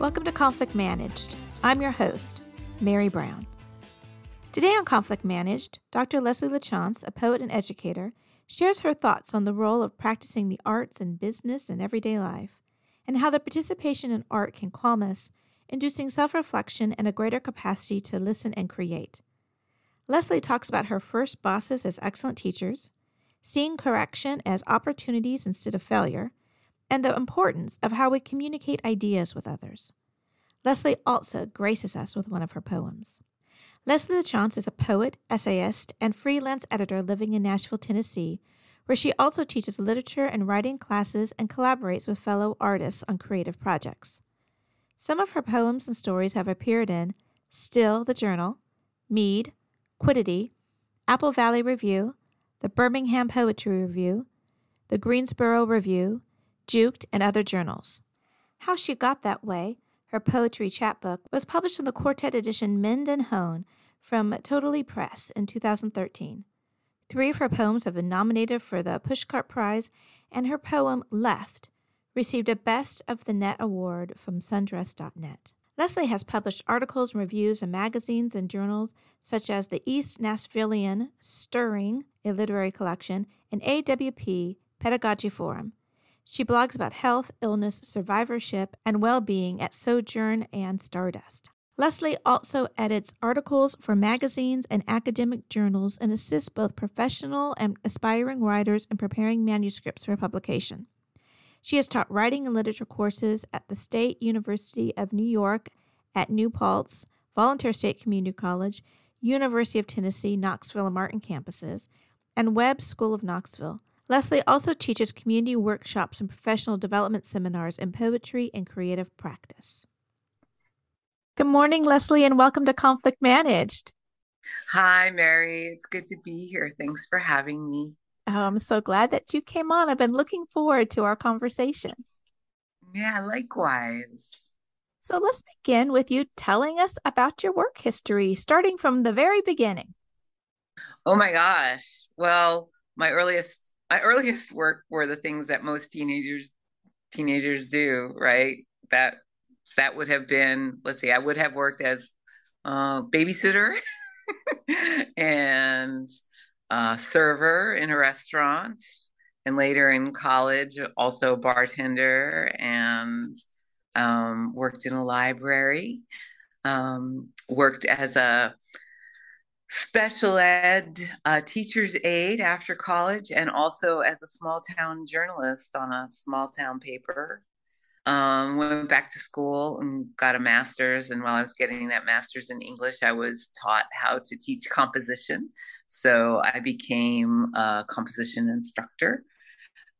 Welcome to Conflict Managed. I'm your host, Mary Brown. Today on Conflict Managed, Dr. Leslie LaChance, a poet and educator, shares her thoughts on the role of practicing the arts in business and everyday life, and how the participation in art can calm us, inducing self reflection and a greater capacity to listen and create. Leslie talks about her first bosses as excellent teachers, seeing correction as opportunities instead of failure, and the importance of how we communicate ideas with others. Leslie also graces us with one of her poems. Leslie LaChance is a poet, essayist, and freelance editor living in Nashville, Tennessee, where she also teaches literature and writing classes and collaborates with fellow artists on creative projects. Some of her poems and stories have appeared in Still the Journal, Mead, Quiddity, Apple Valley Review, the Birmingham Poetry Review, the Greensboro Review, Juked, and other journals. How She Got That Way, her poetry chapbook, was published in the quartet edition Mend and Hone from Toadlily Press in 2013. Three of her poems have been nominated for the Pushcart Prize, and her poem Left received a Best of the Net award from sundress.net. Leslie has published articles and reviews in magazines and journals such as the East Nashvillian Stirring, a literary collection, and AWP Pedagogy Forum. She blogs about health, illness, survivorship, and well being at Sojourn and Stardust. Leslie also edits articles for magazines and academic journals and assists both professional and aspiring writers in preparing manuscripts for publication. She has taught writing and literature courses at the State University of New York at New Paltz, Volunteer State Community College, University of Tennessee, Knoxville, and Martin campuses, and Webb School of Knoxville. Leslie also teaches community workshops and professional development seminars in poetry and creative practice. Good morning, Leslie, and welcome to Conflict Managed. Hi, Mary. It's good to be here. Thanks for having me. Oh, I'm so glad that you came on. I've been looking forward to our conversation. Yeah, likewise. So let's begin with you telling us about your work history, starting from the very beginning. Oh my gosh. Well, my earliest my earliest work were the things that most teenagers teenagers do, right? That that would have been, let's see, I would have worked as a babysitter and a server in a restaurant, and later in college, also bartender and um, worked in a library. Um, worked as a special ed uh, teacher's aide after college and also as a small town journalist on a small town paper. Um, went back to school and got a master's and while i was getting that master's in english i was taught how to teach composition. So i became a composition instructor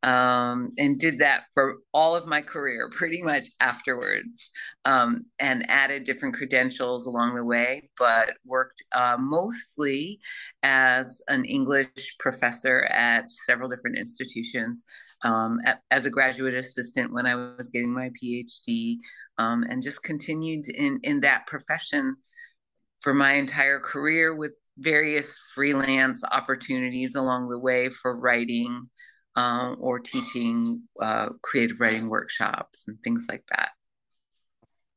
um, and did that for all of my career pretty much afterwards um, and added different credentials along the way but worked uh, mostly as an english professor at several different institutions um, at, as a graduate assistant when i was getting my phd um, and just continued in, in that profession for my entire career with various freelance opportunities along the way for writing um, or teaching uh, creative writing workshops and things like that.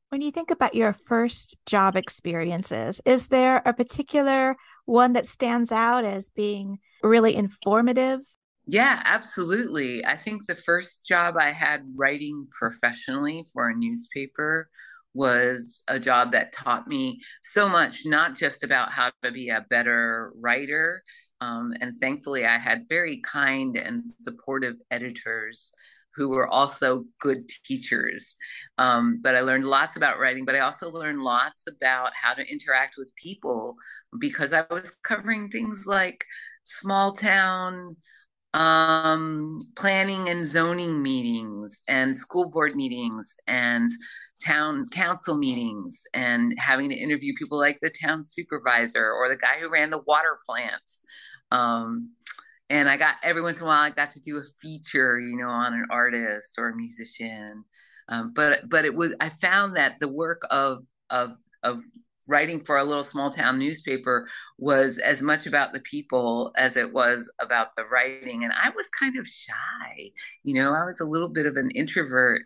When you think about your first job experiences, is there a particular one that stands out as being really informative? Yeah, absolutely. I think the first job I had writing professionally for a newspaper was a job that taught me so much, not just about how to be a better writer, um, and thankfully, I had very kind and supportive editors who were also good teachers. Um, but I learned lots about writing, but I also learned lots about how to interact with people because I was covering things like small town um, planning and zoning meetings and school board meetings and town council meetings and having to interview people like the town supervisor or the guy who ran the water plant. Um, and I got every once in a while I got to do a feature, you know, on an artist or a musician. Um, but but it was I found that the work of of of writing for a little small town newspaper was as much about the people as it was about the writing and i was kind of shy you know i was a little bit of an introvert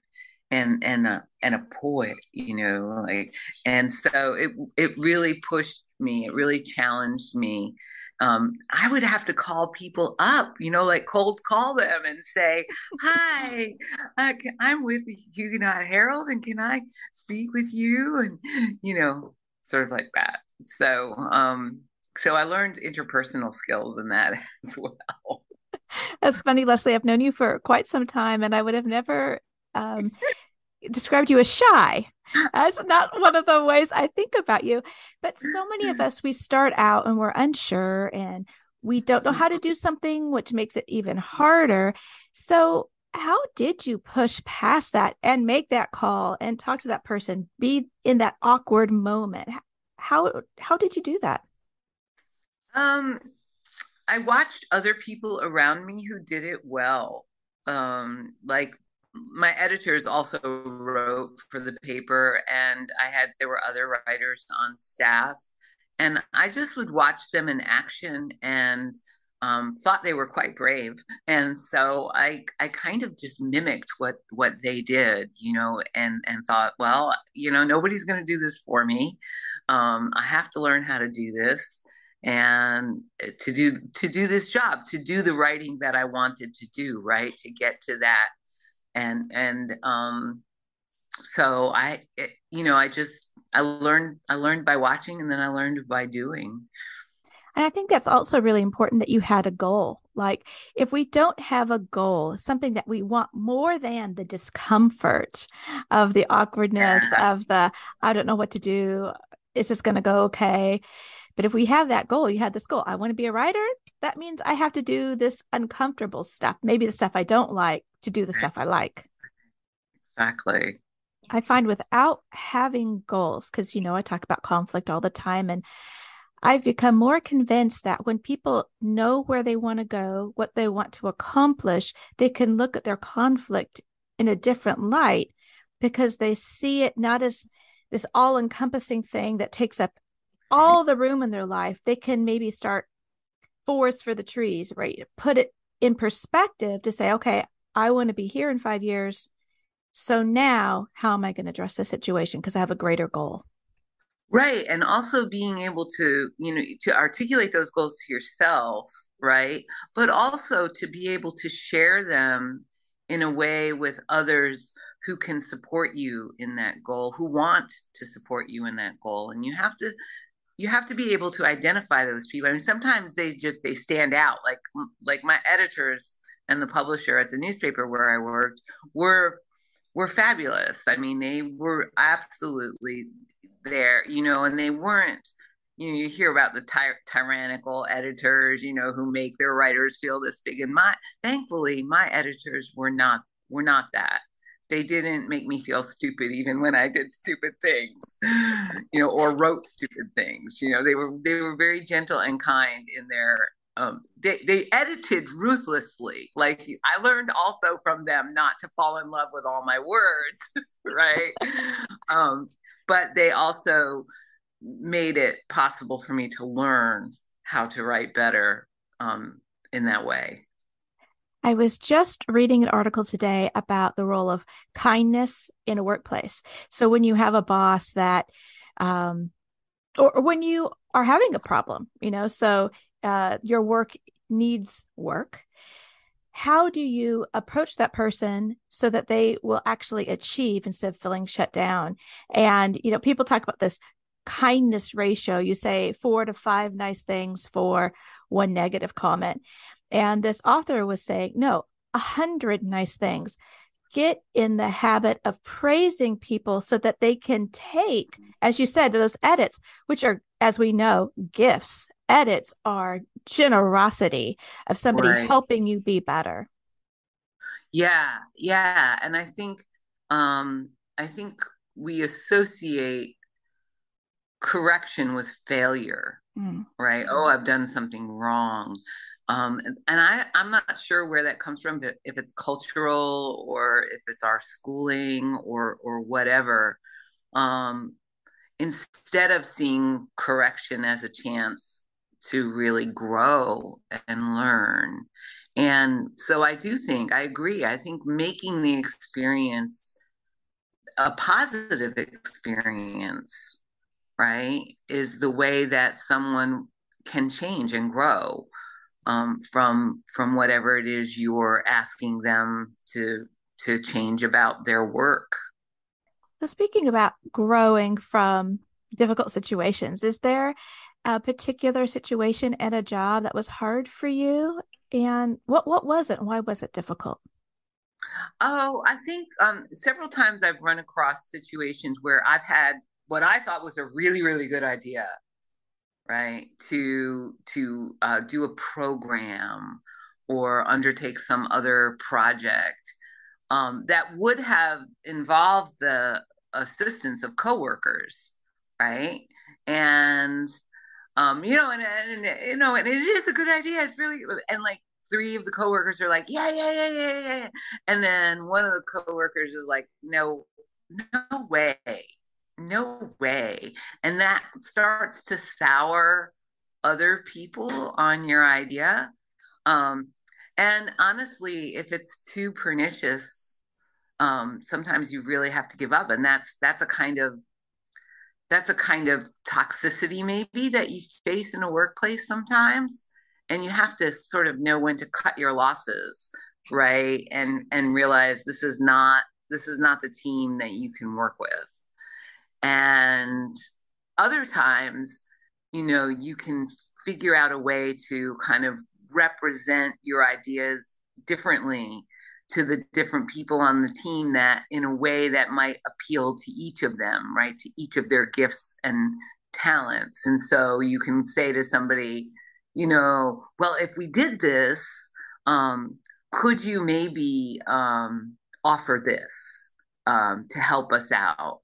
and and a, and a poet, you know, like and so it it really pushed me. It really challenged me. Um, I would have to call people up, you know, like cold call them and say, "Hi, uh, I'm with the Huguenot Herald, and can I speak with you?" And you know, sort of like that. So, um, so I learned interpersonal skills in that as well. That's funny, Leslie. I've known you for quite some time, and I would have never um, described you as shy. That's not one of the ways I think about you. But so many of us, we start out and we're unsure and we don't know how to do something, which makes it even harder. So, how did you push past that and make that call and talk to that person, be in that awkward moment? How how did you do that? Um, I watched other people around me who did it well. Um, like my editors also wrote for the paper and i had there were other writers on staff and i just would watch them in action and um, thought they were quite brave. And so i i kind of just mimicked what what they did you know and and thought well you know nobody's going to do this for me. Um, i have to learn how to do this and to do to do this job to do the writing that i wanted to do right? To get to that and and um so i it, you know i just i learned i learned by watching and then i learned by doing. And i think that's also really important that you had a goal. Like if we don't have a goal something that we want more than the discomfort of the awkwardness yeah. of the i don't know what to do. Is this going to go okay? But if we have that goal you had this goal i want to be a writer that means i have to do this uncomfortable stuff maybe the stuff i don't like to do the stuff I like. Exactly. I find without having goals, because, you know, I talk about conflict all the time, and I've become more convinced that when people know where they want to go, what they want to accomplish, they can look at their conflict in a different light because they see it not as this all encompassing thing that takes up all the room in their life. They can maybe start forest for the trees, right? Put it in perspective to say, okay, I want to be here in five years. So now, how am I going to address the situation? Because I have a greater goal. Right. And also being able to, you know, to articulate those goals to yourself, right? But also to be able to share them in a way with others who can support you in that goal, who want to support you in that goal. And you have to you have to be able to identify those people. I mean, sometimes they just they stand out. Like like my editors and the publisher at the newspaper where I worked were were fabulous. I mean, they were absolutely there, you know, and they weren't. You know, you hear about the ty- tyrannical editors, you know, who make their writers feel this big. And my, thankfully, my editors were not were not that. They didn't make me feel stupid even when I did stupid things, you know, or wrote stupid things. You know, they were they were very gentle and kind in their um, they, they edited ruthlessly. Like I learned also from them not to fall in love with all my words, right? um, but they also made it possible for me to learn how to write better um, in that way. I was just reading an article today about the role of kindness in a workplace. So when you have a boss that, um, or, or when you are having a problem, you know, so uh, your work needs work how do you approach that person so that they will actually achieve instead of feeling shut down? And you know people talk about this kindness ratio. You say four to five nice things for one negative comment and this author was saying no a hundred nice things get in the habit of praising people so that they can take as you said those edits which are as we know gifts edits are generosity of somebody right. helping you be better. Yeah, yeah, and I think um I think we associate correction with failure, mm. right? Oh, I've done something wrong. Um, and, and I, I'm not sure where that comes from, but if it's cultural or if it's our schooling or or whatever. Um, instead of seeing correction as a chance to really grow and learn. And so I do think, I agree. I think making the experience a positive experience, right, is the way that someone can change and grow um, from from whatever it is you're asking them to to change about their work. So speaking about growing from difficult situations, is there a particular situation at a job that was hard for you? And what what was it? Why was it difficult? Oh, I think um, several times I've run across situations where I've had what I thought was a really, really good idea, right? To to uh, do a program or undertake some other project um, that would have involved the assistance of coworkers, right? And um, you know, and, and, and you know, and it is a good idea. It's really and like three of the coworkers are like, yeah, yeah, yeah, yeah, yeah. And then one of the coworkers is like, no, no way, no way. And that starts to sour other people on your idea. Um, and honestly, if it's too pernicious, um, sometimes you really have to give up. And that's that's a kind of that's a kind of toxicity maybe that you face in a workplace sometimes and you have to sort of know when to cut your losses right and and realize this is not this is not the team that you can work with and other times you know you can figure out a way to kind of represent your ideas differently to the different people on the team that in a way that might appeal to each of them right to each of their gifts and talents and so you can say to somebody you know, well, if we did this, um, could you maybe um, offer this um, to help us out?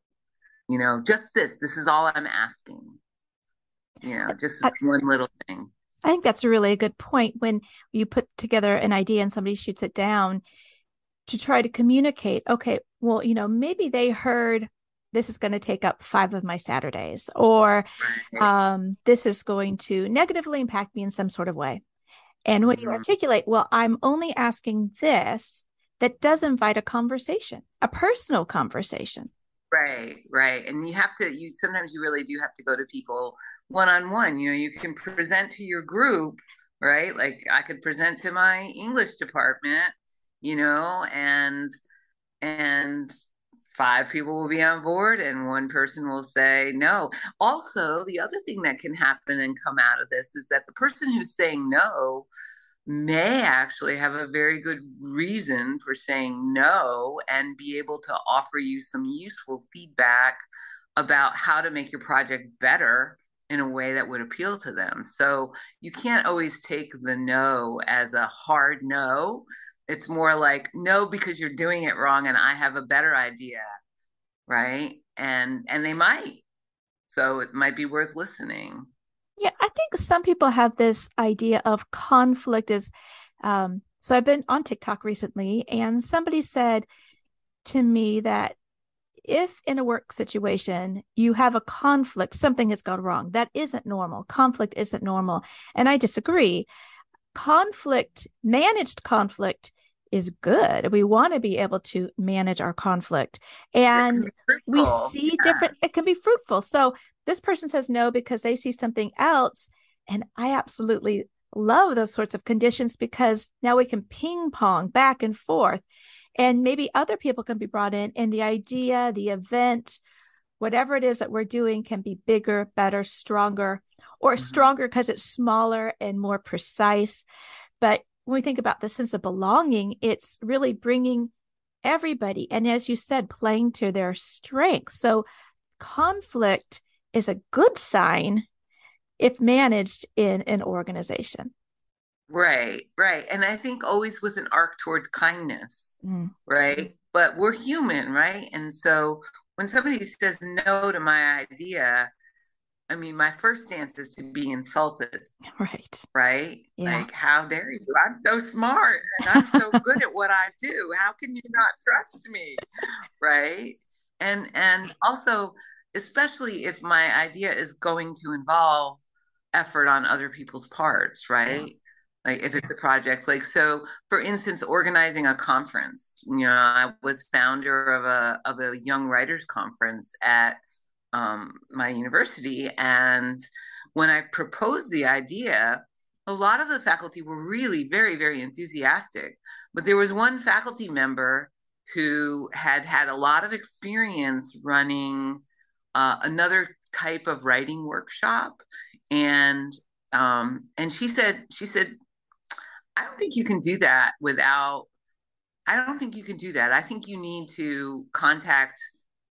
You know, just this. This is all I'm asking. You know, just this I, one little thing. I think that's a really a good point when you put together an idea and somebody shoots it down to try to communicate. Okay, well, you know, maybe they heard this is going to take up five of my Saturdays, or um, this is going to negatively impact me in some sort of way. And when you mm-hmm. articulate, well, I'm only asking this, that does invite a conversation, a personal conversation. Right, right. And you have to, you sometimes you really do have to go to people one on one. You know, you can present to your group, right? Like I could present to my English department, you know, and, and five people will be on board and one person will say no. Also, the other thing that can happen and come out of this is that the person who's saying no may actually have a very good reason for saying no and be able to offer you some useful feedback about how to make your project better in a way that would appeal to them. So you can't always take the no as a hard no. It's more like no because you're doing it wrong and i have a better idea right? And and they might. So it might be worth listening yeah i think some people have this idea of conflict is um so i've been on tiktok recently and somebody said to me that if in a work situation you have a conflict something has gone wrong that isn't normal conflict isn't normal and i disagree conflict managed conflict is good. We want to be able to manage our conflict. And we see yeah. different, it can be fruitful. So this person says no because they see something else. And I absolutely love those sorts of conditions because now we can ping pong back and forth. And maybe other people can be brought in, and the idea, the event, whatever it is that we're doing can be bigger, better, stronger, or mm-hmm. stronger because it's smaller and more precise. But when we think about the sense of belonging, it's really bringing everybody, and as you said, playing to their strength. So conflict is a good sign if managed in an organization. Right, right. And I think always with an arc toward kindness, mm. right? But we're human, right? And so when somebody says no to my idea, I mean, my first stance is to be insulted. Right. Right? Yeah. Like, how dare you? I'm so smart and I'm so good at what I do. How can you not trust me? Right? And and also, especially if my idea is going to involve effort on other people's parts, right? Yeah. like if it's a project like so for instance organizing a conference you know i was founder of a of a young writers conference at um, my university and when i proposed the idea a lot of the faculty were really very very enthusiastic but there was one faculty member who had had a lot of experience running uh, another type of writing workshop and um, and she said she said I don't think you can do that without. I don't think you can do that. I think you need to contact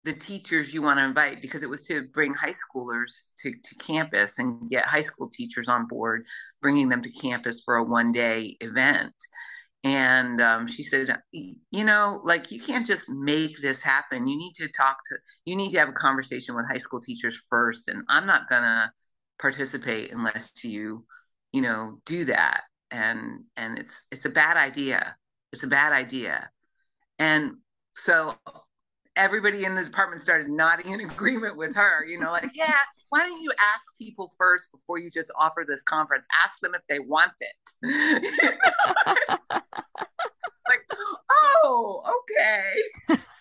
the teachers you want to invite because it was to bring high schoolers to, to campus and get high school teachers on board, bringing them to campus for a one day event. And um, she said, you know, like you can't just make this happen. You need to talk to, you need to have a conversation with high school teachers first. And I'm not to participate unless you, you know, do that and and it's it's a bad idea it's a bad idea and so everybody in the department started nodding in agreement with her you know like yeah why don't you ask people first before you just offer this conference? Ask them if they want it. Like oh okay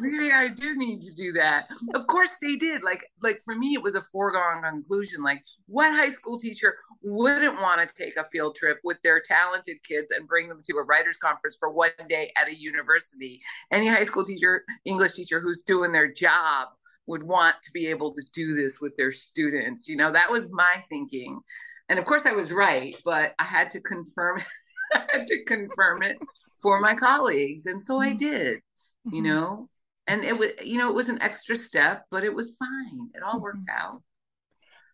maybe I do need to do that. Of course they did. Like like for me it was a foregone conclusion. Like what high school teacher wouldn't want to take a field trip with their talented kids and bring them to a writers conference for one day at a university? Any high school teacher, English teacher who's doing their job would want to be able to do this with their students. You know, that was my thinking. And of course I was right, but I had to confirm I had to confirm it for my colleagues. And so I mm-hmm. did mm-hmm. you know? And it was you know it was an extra step but it was fine. It all mm-hmm. worked out.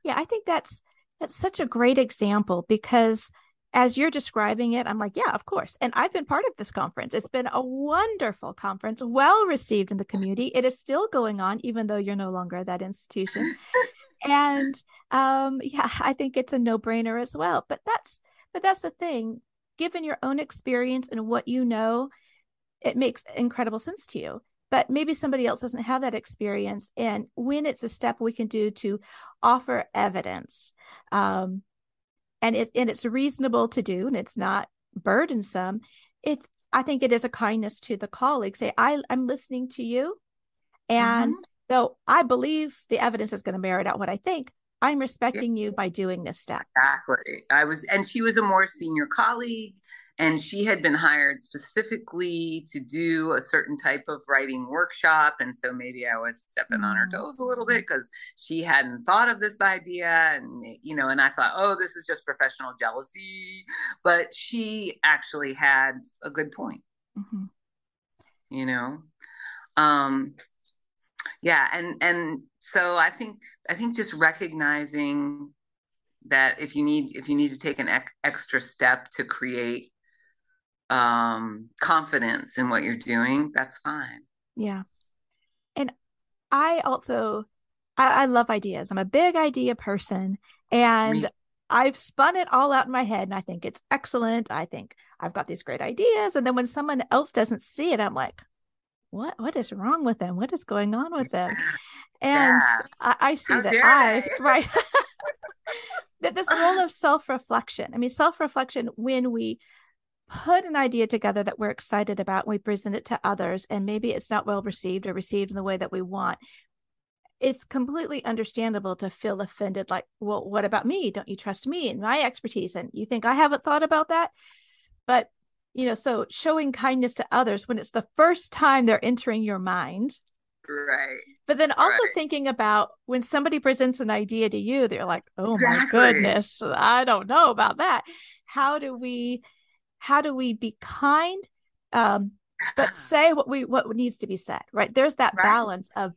Yeah i think that's that's such a great example because as you're describing it i'm like yeah of course. And i've been part of this conference. It's been a wonderful conference well received in the community. It is still going on even though you're no longer at that institution. And um yeah i think it's a no-brainer as well. But that's but that's the thing. Given your own experience and what you know it makes incredible sense to you but maybe somebody else doesn't have that experience and when it's a step we can do to offer evidence um, and it and it's reasonable to do and it's not burdensome it's i think it is a kindness to the colleague say i i'm listening to you and mm-hmm. though i believe the evidence is going to merit out what i think i'm respecting yeah. you by doing this step exactly i was and she was a more senior colleague and she had been hired specifically to do a certain type of writing workshop. And so maybe i was stepping on her mm. toes a little bit because she hadn't thought of this idea. And you know and i thought oh this is just professional jealousy. But she actually had a good point. Mm-hmm. you know? Um yeah. And and so i think i think just recognizing that if you need if you need to take an extra step to create um, confidence in what you're doing, that's fine. Yeah. And I also, I, I love ideas. I'm a big idea person. And Me. I've spun it all out in my head and I think it's excellent. I think I've got these great ideas. And then when someone else doesn't see it, I'm like, what what is wrong with them? What is going on with them? And yeah. I, I, see How that I right that this role of self-reflection. I mean, self-reflection when we put an idea together that we're excited about and we present it to others and maybe it's not well received or received in the way that we want it's completely understandable to feel offended like well what about me? Don't you trust me and my expertise and you think i haven't thought about that? But you know so showing kindness to others when it's the first time they're entering your mind. Right. But then also right. thinking about when somebody presents an idea to you they're like oh exactly. my goodness i don't know about that. How do we how do we be kind um, but say what we what needs to be said right? There's that right. balance of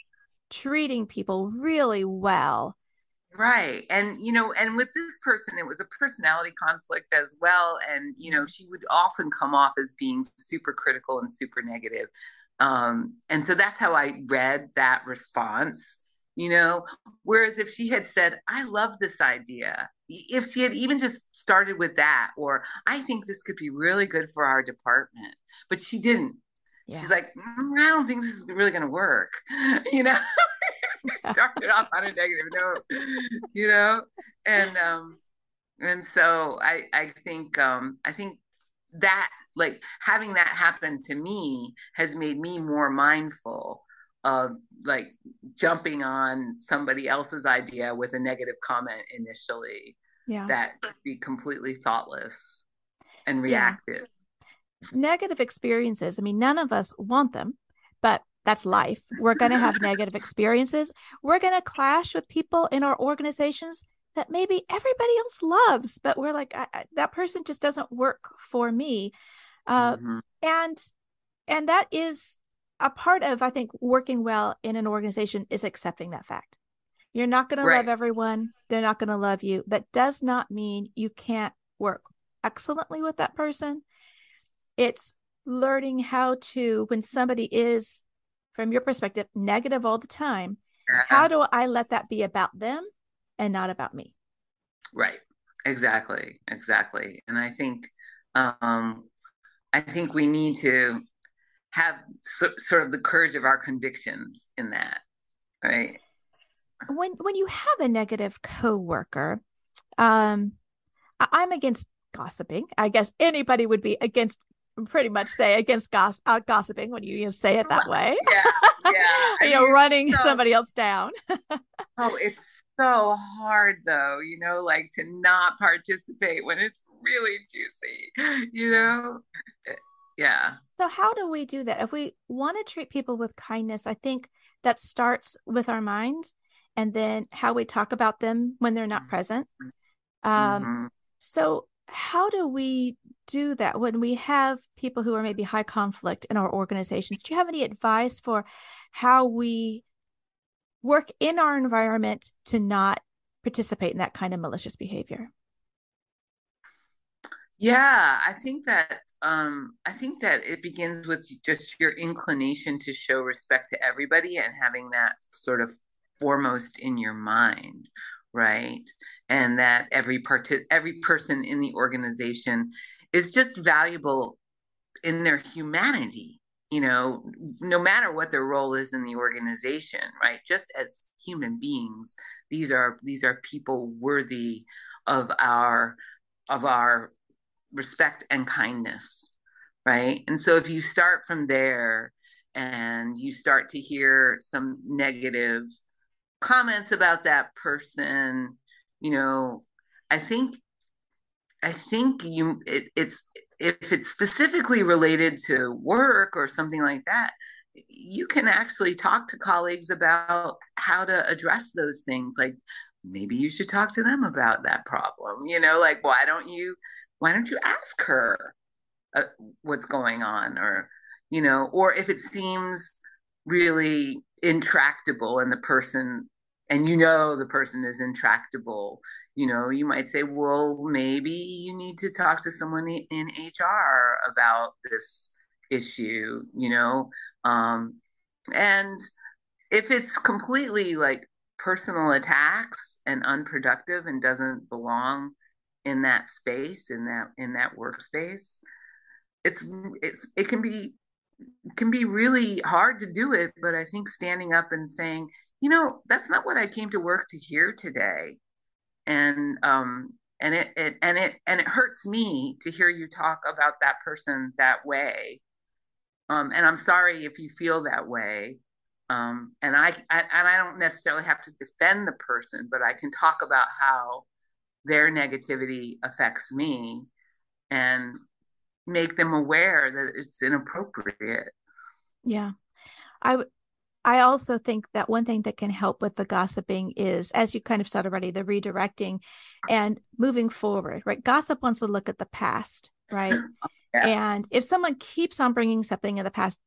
treating people really well. Right. And you know and with this person it was a personality conflict as well. And you know she would often come off as being super critical and super negative. Um, and so that's how i read that response you know? Whereas if she had said i love this idea if she had even just started with that or i think this could be really good for our department but she didn't. Yeah. she's like mm, i don't think this is really going to work you know? Started off on a negative note you know? And um and so I I think um I think that like having that happen to me has made me more mindful of like jumping on somebody else's idea with a negative comment initially yeah. that could be completely thoughtless and reactive. Yeah. negative experiences i mean none of us want them but that's life. We're going to have negative experiences. We're going to clash with people in our organizations that maybe everybody else loves but we're like I, I, that person just doesn't work for me. Uh, mm-hmm. and and that is a part of i think working well in an organization is accepting that fact you're not going right. to love everyone they're not going to love you that does not mean you can't work excellently with that person it's learning how to when somebody is from your perspective negative all the time uh-huh. how do i let that be about them and not about me. Right. Exactly. Exactly. And I think um I think we need to have so, sort of the courage of our convictions in that. Right? When when you have a negative coworker, um I'm against gossiping. I guess anybody would be against pretty much say against goss- out gossiping when you, you say it that way. Yeah, yeah. you know, running so, somebody else down. oh, it's so hard though, you know, like to not participate when it's really juicy, you know? Yeah. So how do we do that? If we want to treat people with kindness, I think that starts with our mind and then how we talk about them when they're not present. Um, mm-hmm. So how do we do that when we have people who are maybe high conflict in our organizations? Do you have any advice for how we work in our environment to not participate in that kind of malicious behavior? Yeah, I think that um, I think that it begins with just your inclination to show respect to everybody and having that sort of foremost in your mind, right? And that every part every person in the organization is just valuable in their humanity, you know, no matter what their role is in the organization, right? Just as human beings, these are these are people worthy of our of our respect and kindness, right? And so if you start from there and you start to hear some negative comments about that person, you know, I think I think you it, it's if it's specifically related to work or something like that, you can actually talk to colleagues about how to address those things. Like maybe you should talk to them about that problem. You know, like why don't you why don't you ask her uh, what's going on? Or you know, or if it seems really intractable and the person and you know the person is intractable you know you might say well maybe you need to talk to someone in hr about this issue you know? Um, and if it's completely like personal attacks and unproductive and doesn't belong in that space in that in that workspace it's it's it can be can be really hard to do it but i think standing up and saying you know, that's not what I came to work to hear today. And um and it, it and it and it hurts me to hear you talk about that person that way. Um and I'm sorry if you feel that way. Um and I, I and I don't necessarily have to defend the person, but I can talk about how their negativity affects me and make them aware that it's inappropriate. Yeah. I I also think that one thing that can help with the gossiping is, as you kind of said already, the redirecting and moving forward, right? Gossip wants to look at the past, right? Oh, yeah. And if someone keeps on bringing something in the past,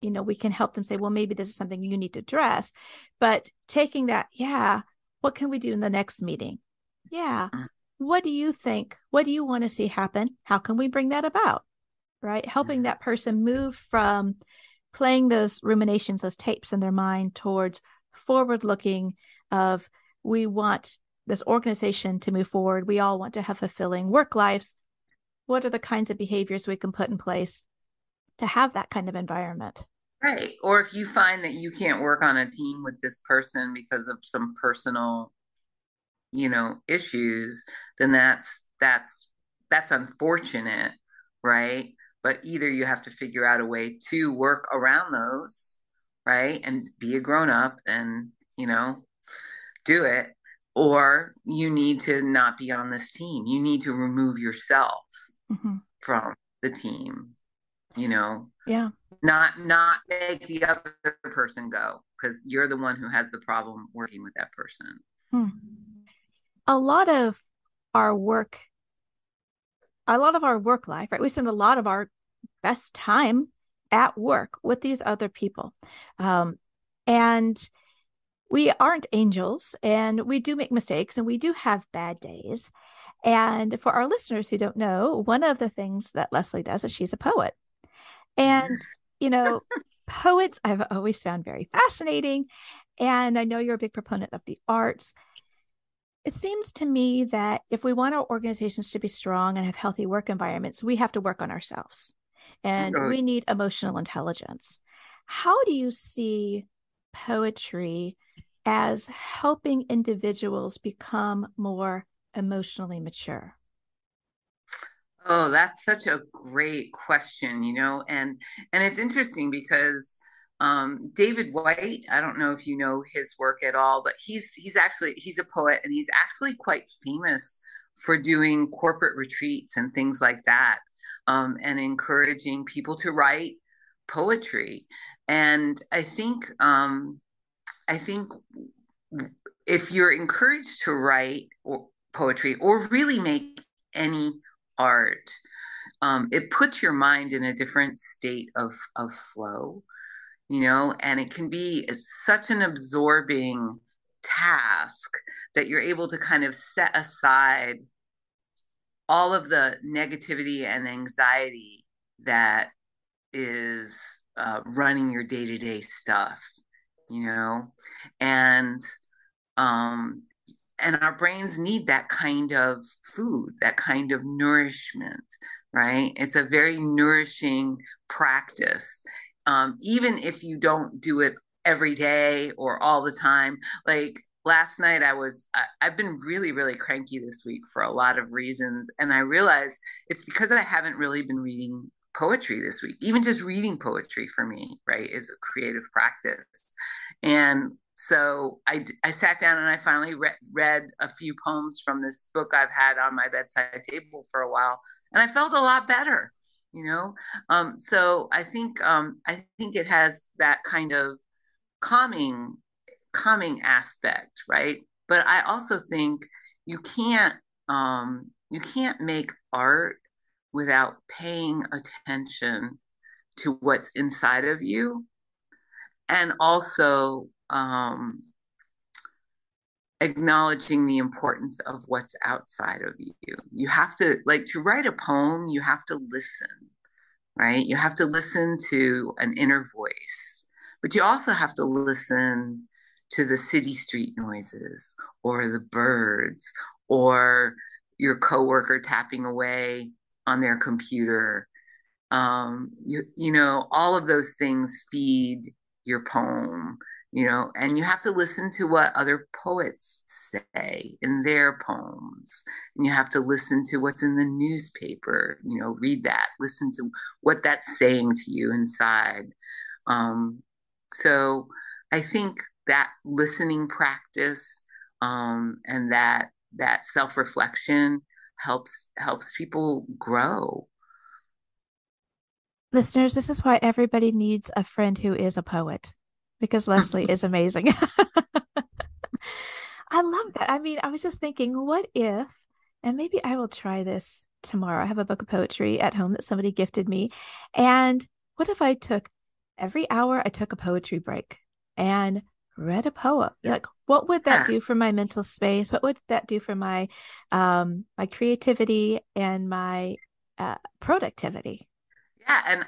you know, we can help them say, well, maybe this is something you need to address. But taking that, yeah, what can we do in the next meeting? Yeah. Mm. What do you think? What do you want to see happen? How can we bring that about? Right? Helping mm-hmm. that person move from playing those ruminations, those tapes in their mind towards forward looking of we want this organization to move forward. We all want to have fulfilling work lives. What are the kinds of behaviors we can put in place to have that kind of environment? Right. Or if you find that you can't work on a team with this person because of some personal you know issues then that's that's that's unfortunate right? But either you have to figure out a way to work around those right and be a grown up and you know do it or you need to not be on this team. You need to remove yourself mm-hmm. from the team you know? Yeah. Not not make the other person go because you're the one who has the problem working with that person. Hmm. A lot of our work a lot of our work life right we spend a lot of our best time at work with these other people um, and we aren't angels and we do make mistakes and we do have bad days and for our listeners who don't know one of the things that leslie does is she's a poet and, you know, poets I've always found very fascinating. And I know you're a big proponent of the arts. It seems to me that if we want our organizations to be strong and have healthy work environments, we have to work on ourselves and we need emotional intelligence. How do you see poetry as helping individuals become more emotionally mature? Oh, that's such a great question, you know, and and it's interesting because um, David Whyte, I don't know if you know his work at all, but he's he's actually he's a poet and he's actually quite famous for doing corporate retreats and things like that, um, and encouraging people to write poetry. And I think um, I think if you're encouraged to write or poetry or really make any art, um, it puts your mind in a different state of of flow, you know, and it can be such an absorbing task that you're able to kind of set aside all of the negativity and anxiety that is uh, running your day-to-day stuff you know and um and our brains need that kind of food, that kind of nourishment, right? It's a very nourishing practice. Um, even if you don't do it every day or all the time. Like last night, I was, I, I've been really, really cranky this week for a lot of reasons. And I realized it's because I haven't really been reading poetry this week. Even just reading poetry for me, right, is a creative practice. And so I, I sat down and I finally re- read a few poems from this book I've had on my bedside table for a while, and I felt a lot better, you know. Um, so I think um, I think it has that kind of calming calming aspect, right? But I also think you can't um, you can't make art without paying attention to what's inside of you and also um, acknowledging the importance of what's outside of you. You have to, like, to write a poem, you have to listen, right? You have to listen to an inner voice, but you also have to listen to the city street noises or the birds or your coworker tapping away on their computer. Um, you, you know, all of those things feed your poem you know, and you have to listen to what other poets say in their poems. And you have to listen to what's in the newspaper, you know, read that, listen to what that's saying to you inside. Um, so I think that listening practice um, and that that self-reflection helps helps people grow listeners this is why everybody needs a friend who is a poet because Leslie is amazing. I love that. I mean, I was just thinking, what if, and maybe I will try this tomorrow. I have a book of poetry at home that somebody gifted me. And what if I took every hour, I took a poetry break and read a poem? Like, what would that do for my mental space? What would that do for my um my creativity and my uh, productivity? Yeah, and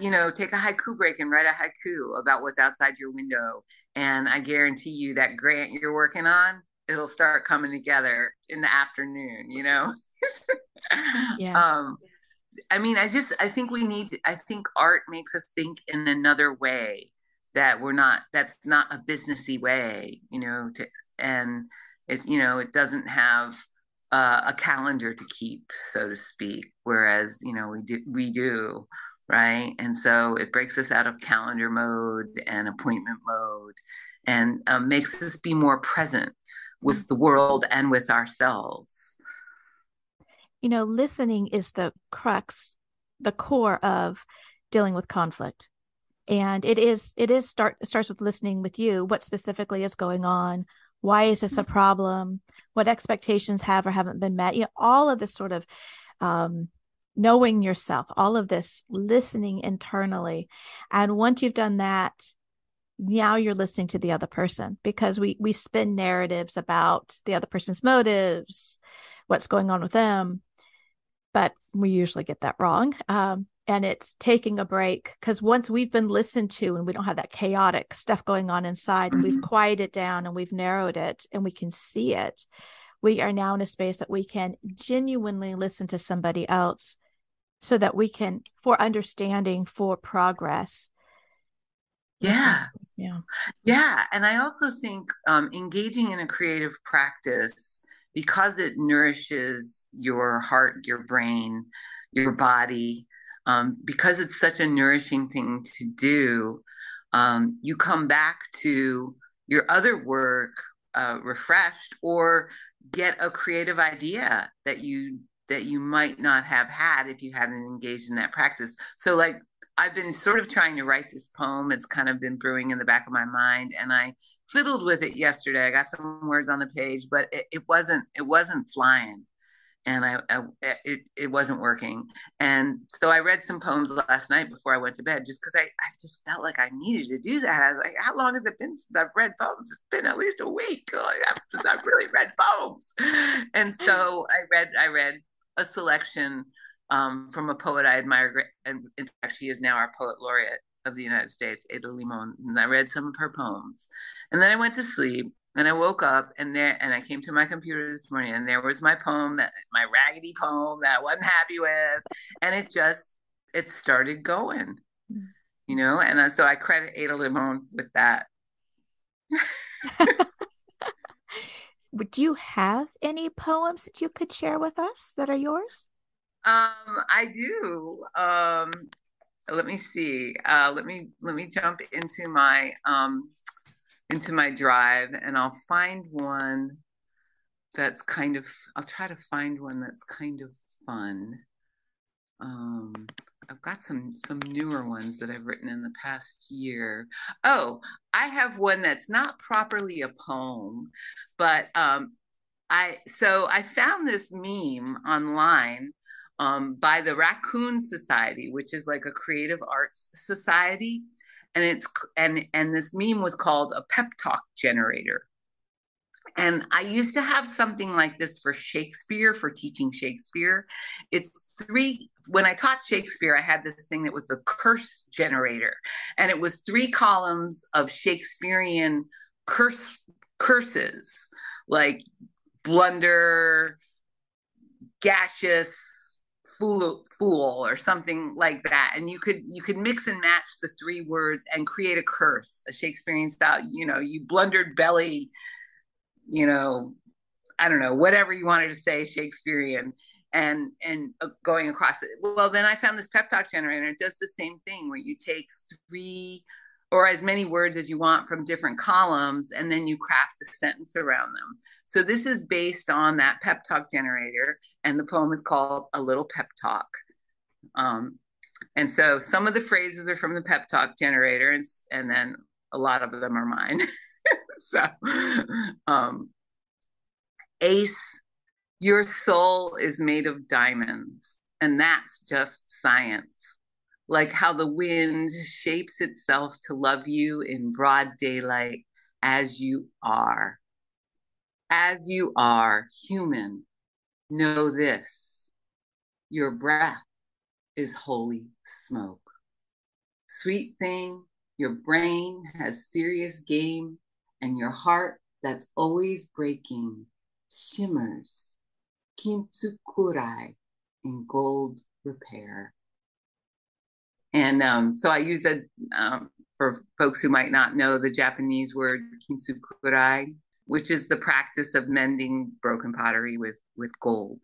you know, take a haiku break and write a haiku about what's outside your window, and I guarantee you that grant you're working on, it'll start coming together in the afternoon. You know. yes. Um, I mean, I just I think we need. I think art makes us think in another way that we're not. That's not a businessy way. You know. To and it you know it doesn't have uh, a calendar to keep so to speak whereas you know we do we do right? And so it breaks us out of calendar mode and appointment mode and um, makes us be more present with the world and with ourselves. You know listening is the crux the core of dealing with conflict. And it is it is start starts with listening with you what specifically is going on why is this a problem? What expectations have or haven't been met? You know all of this sort of um, knowing yourself all of this listening internally. And once you've done that now you're listening to the other person because we we spin narratives about the other person's motives what's going on with them. But we usually get that wrong. Um, and it's taking a break because once we've been listened to and we don't have that chaotic stuff going on inside and we've mm-hmm. quieted down and we've narrowed it and we can see it we are now in a space that we can genuinely listen to somebody else so that we can for understanding for progress. Yeah. yeah. Yeah and i also think um, engaging in a creative practice because it nourishes your heart your brain your body um, because it's such a nourishing thing to do, um, you come back to your other work uh, refreshed or get a creative idea that you that you might not have had if you hadn't engaged in that practice. So like I've been sort of trying to write this poem. It's kind of been brewing in the back of my mind, and I fiddled with it yesterday. I got some words on the page, but it, it wasn't it wasn't flying and I, I, it, it wasn't working. And so I read some poems last night before I went to bed, just because I, I just felt like I needed to do that. I was like, how long has it been since I've read poems? It's been at least a week since I've really read poems. And so I read I read a selection um, from a poet I admire, and in fact, she is now our poet laureate of the United States, Ada Limon. And I read some of her poems, and then I went to sleep. And I woke up and there and I came to my computer this morning and there was my poem that my raggedy poem that I wasn't happy with. And it just it started going. You know, and so I credit Ada Limon with that. Would you have any poems that you could share with us that are yours? Um, I do. Um, let me see. Uh, let me let me jump into my um, into my drive and I'll find one that's kind of I'll try to find one that's kind of fun. Um, I've got some some newer ones that I've written in the past year. Oh, I have one that's not properly a poem, but um, I so I found this meme online um, by the Raccoon Society, which is like a creative arts society and it's and and this meme was called a pep talk generator. And i used to have something like this for shakespeare for teaching shakespeare. It's three when i taught shakespeare i had this thing that was a curse generator and it was three columns of shakespearean curse curses like blunder gaseous fool fool or something like that. And you could you could mix and match the three words and create a curse a shakespearean style you know you blundered belly you know i don't know whatever you wanted to say shakespearean and and uh, going across it. Well then i found this pep talk generator it does the same thing where you take three or as many words as you want from different columns, and then you craft a sentence around them. So this is based on that pep talk generator, and the poem is called A Little Pep Talk. Um, and so some of the phrases are from the pep talk generator, and, and then a lot of them are mine. so, um, Ace, your soul is made of diamonds, and that's just science like how the wind shapes itself to love you in broad daylight as you are. As you are, human, know this your breath is holy smoke. Sweet thing, your brain has serious game, and your heart that's always breaking shimmers kintsukuroi in gold repair. And um, so I use it um, for folks who might not know the Japanese word kintsukuroi, which is the practice of mending broken pottery with with gold.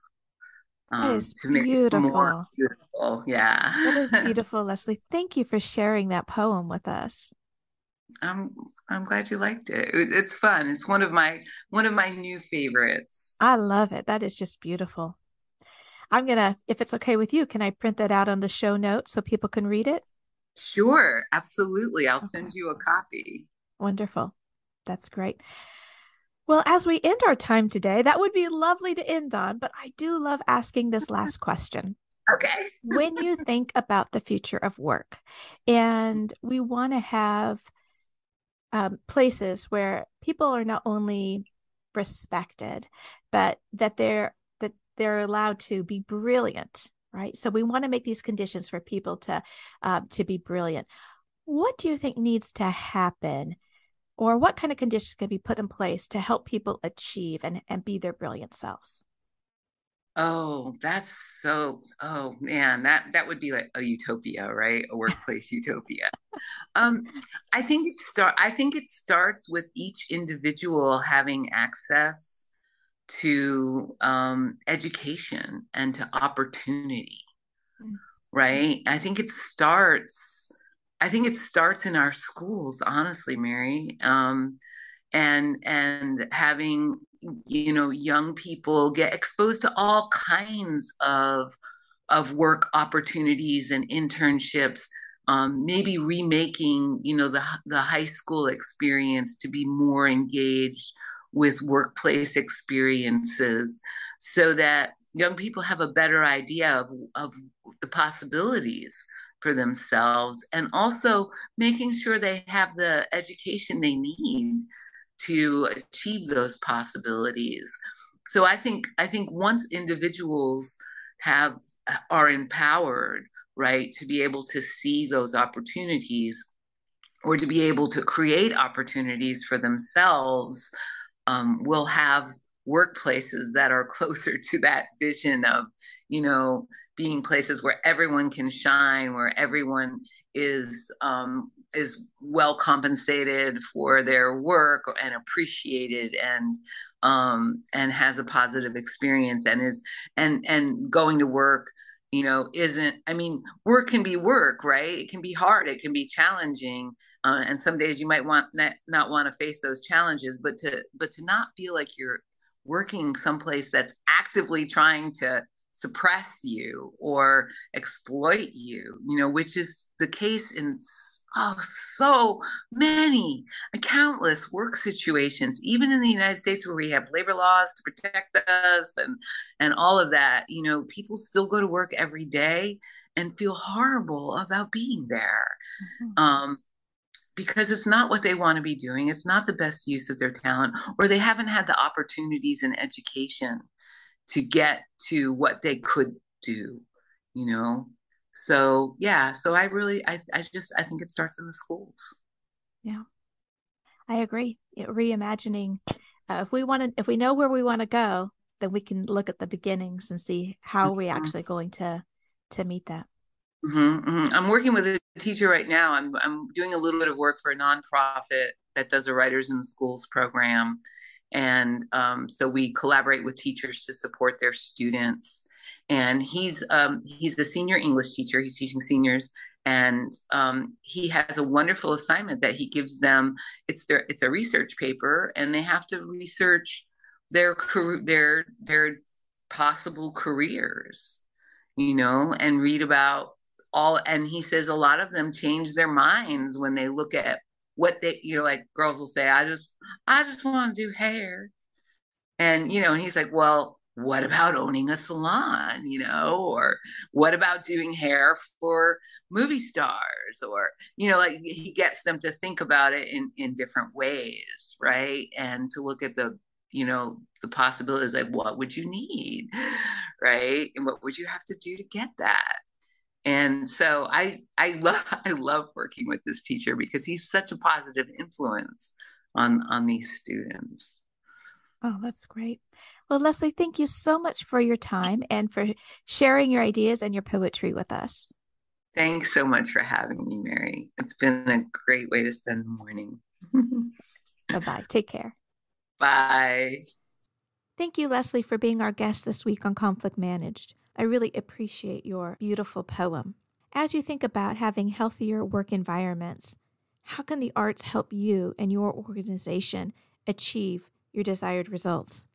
Um, that is to make beautiful. It more beautiful. Yeah. that is beautiful, Leslie. Thank you for sharing that poem with us. I'm I'm glad you liked it. It's fun. It's one of my one of my new favorites. I love it. That is just beautiful. I'm gonna, if it's okay with you, can I print that out on the show notes so people can read it? Sure, absolutely. I'll okay. send you a copy. Wonderful. That's great. Well, as we end our time today, that would be lovely to end on, but I do love asking this last question. Okay. when you think about the future of work, and we want to have um, places where people are not only respected, but that they're they're allowed to be brilliant, right? So we want to make these conditions for people to uh, to be brilliant. What do you think needs to happen or what kind of conditions can be put in place to help people achieve and, and be their brilliant selves oh that's so oh man that that would be like a utopia right a workplace utopia um i think it start i think it starts with each individual having access to um, education and to opportunity mm-hmm. right i think it starts I think it starts in our schools, honestly, Mary, um, and and having you know young people get exposed to all kinds of of work opportunities and internships. Um, maybe remaking you know the the high school experience to be more engaged with workplace experiences, so that young people have a better idea of, of the possibilities for themselves and also making sure they have the education they need to achieve those possibilities. So i think i think once individuals have are empowered right to be able to see those opportunities or to be able to create opportunities for themselves um, will have workplaces that are closer to that vision of you know being places where everyone can shine, where everyone is um, is well compensated for their work and appreciated and um, and has a positive experience and is and and going to work you know isn't i mean work can be work right? It can be hard. It can be challenging uh, and some days you might want not, not want to face those challenges but to but to not feel like you're working someplace that's actively trying to suppress you or exploit you, you know, which is the case in oh, so many, countless work situations, even in the United States where we have labor laws to protect us and and all of that, you know, people still go to work every day and feel horrible about being there. Mm-hmm. Um, because it's not what they want to be doing. It's not the best use of their talent, or they haven't had the opportunities in education to get to what they could do, you know? So yeah, so I really, I, I just, I think it starts in the schools. Yeah, I agree. reimagining. Uh, if we want to, if we know where we want to go, then we can look at the beginnings and see how mm-hmm. we actually going to to meet that. Mm-hmm, mm-hmm. I'm working with a teacher right now. I'm I'm doing a little bit of work for a nonprofit that does a Writers in Schools program, and um, so we collaborate with teachers to support their students. And he's um, he's a senior english teacher. He's teaching seniors. And um, he has a wonderful assignment that he gives them. It's their it's a research paper and they have to research their their their possible careers you know and read about all and he says a lot of them change their minds when they look at what they you know like girls will say i just i just want to do hair. And you know and he's like well what about owning a salon you know or what about doing hair for movie stars? Or you know like he gets them to think about it in in different ways right? And to look at the you know the possibilities like what would you need right? And what would you have to do to get that and so i i love i love working with this teacher because he's such a positive influence on on these students. Oh that's great. Well leslie thank you so much for your time and for sharing your ideas and your poetry with us. Thanks so much for having me mary. It's been a great way to spend the morning. Bye bye take care. Bye. Thank you, Leslie, for being our guest this week on Conflict Managed. I really appreciate your beautiful poem. As you think about having healthier work environments, how can the arts help you and your organization achieve your desired results?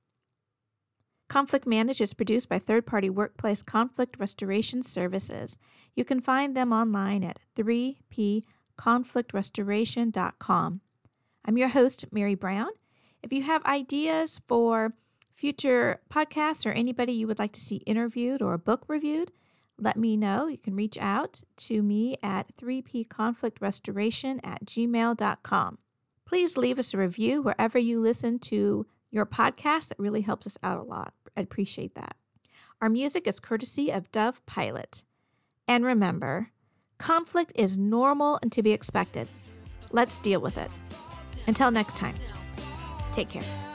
Conflict Managed is produced by third party workplace conflict restoration services. You can find them online at 3pconflictrestoration.com. I'm your host, Mary Brown. If you have ideas for future podcasts or anybody you would like to see interviewed or a book reviewed, let me know. You can reach out to me at 3pconflictrestoration at gmail.com. Please leave us a review wherever you listen to your podcast. It really helps us out a lot. I'd appreciate that. Our music is courtesy of Dove Pilot. And remember, conflict is normal and to be expected. Let's deal with it. Until next time, take care.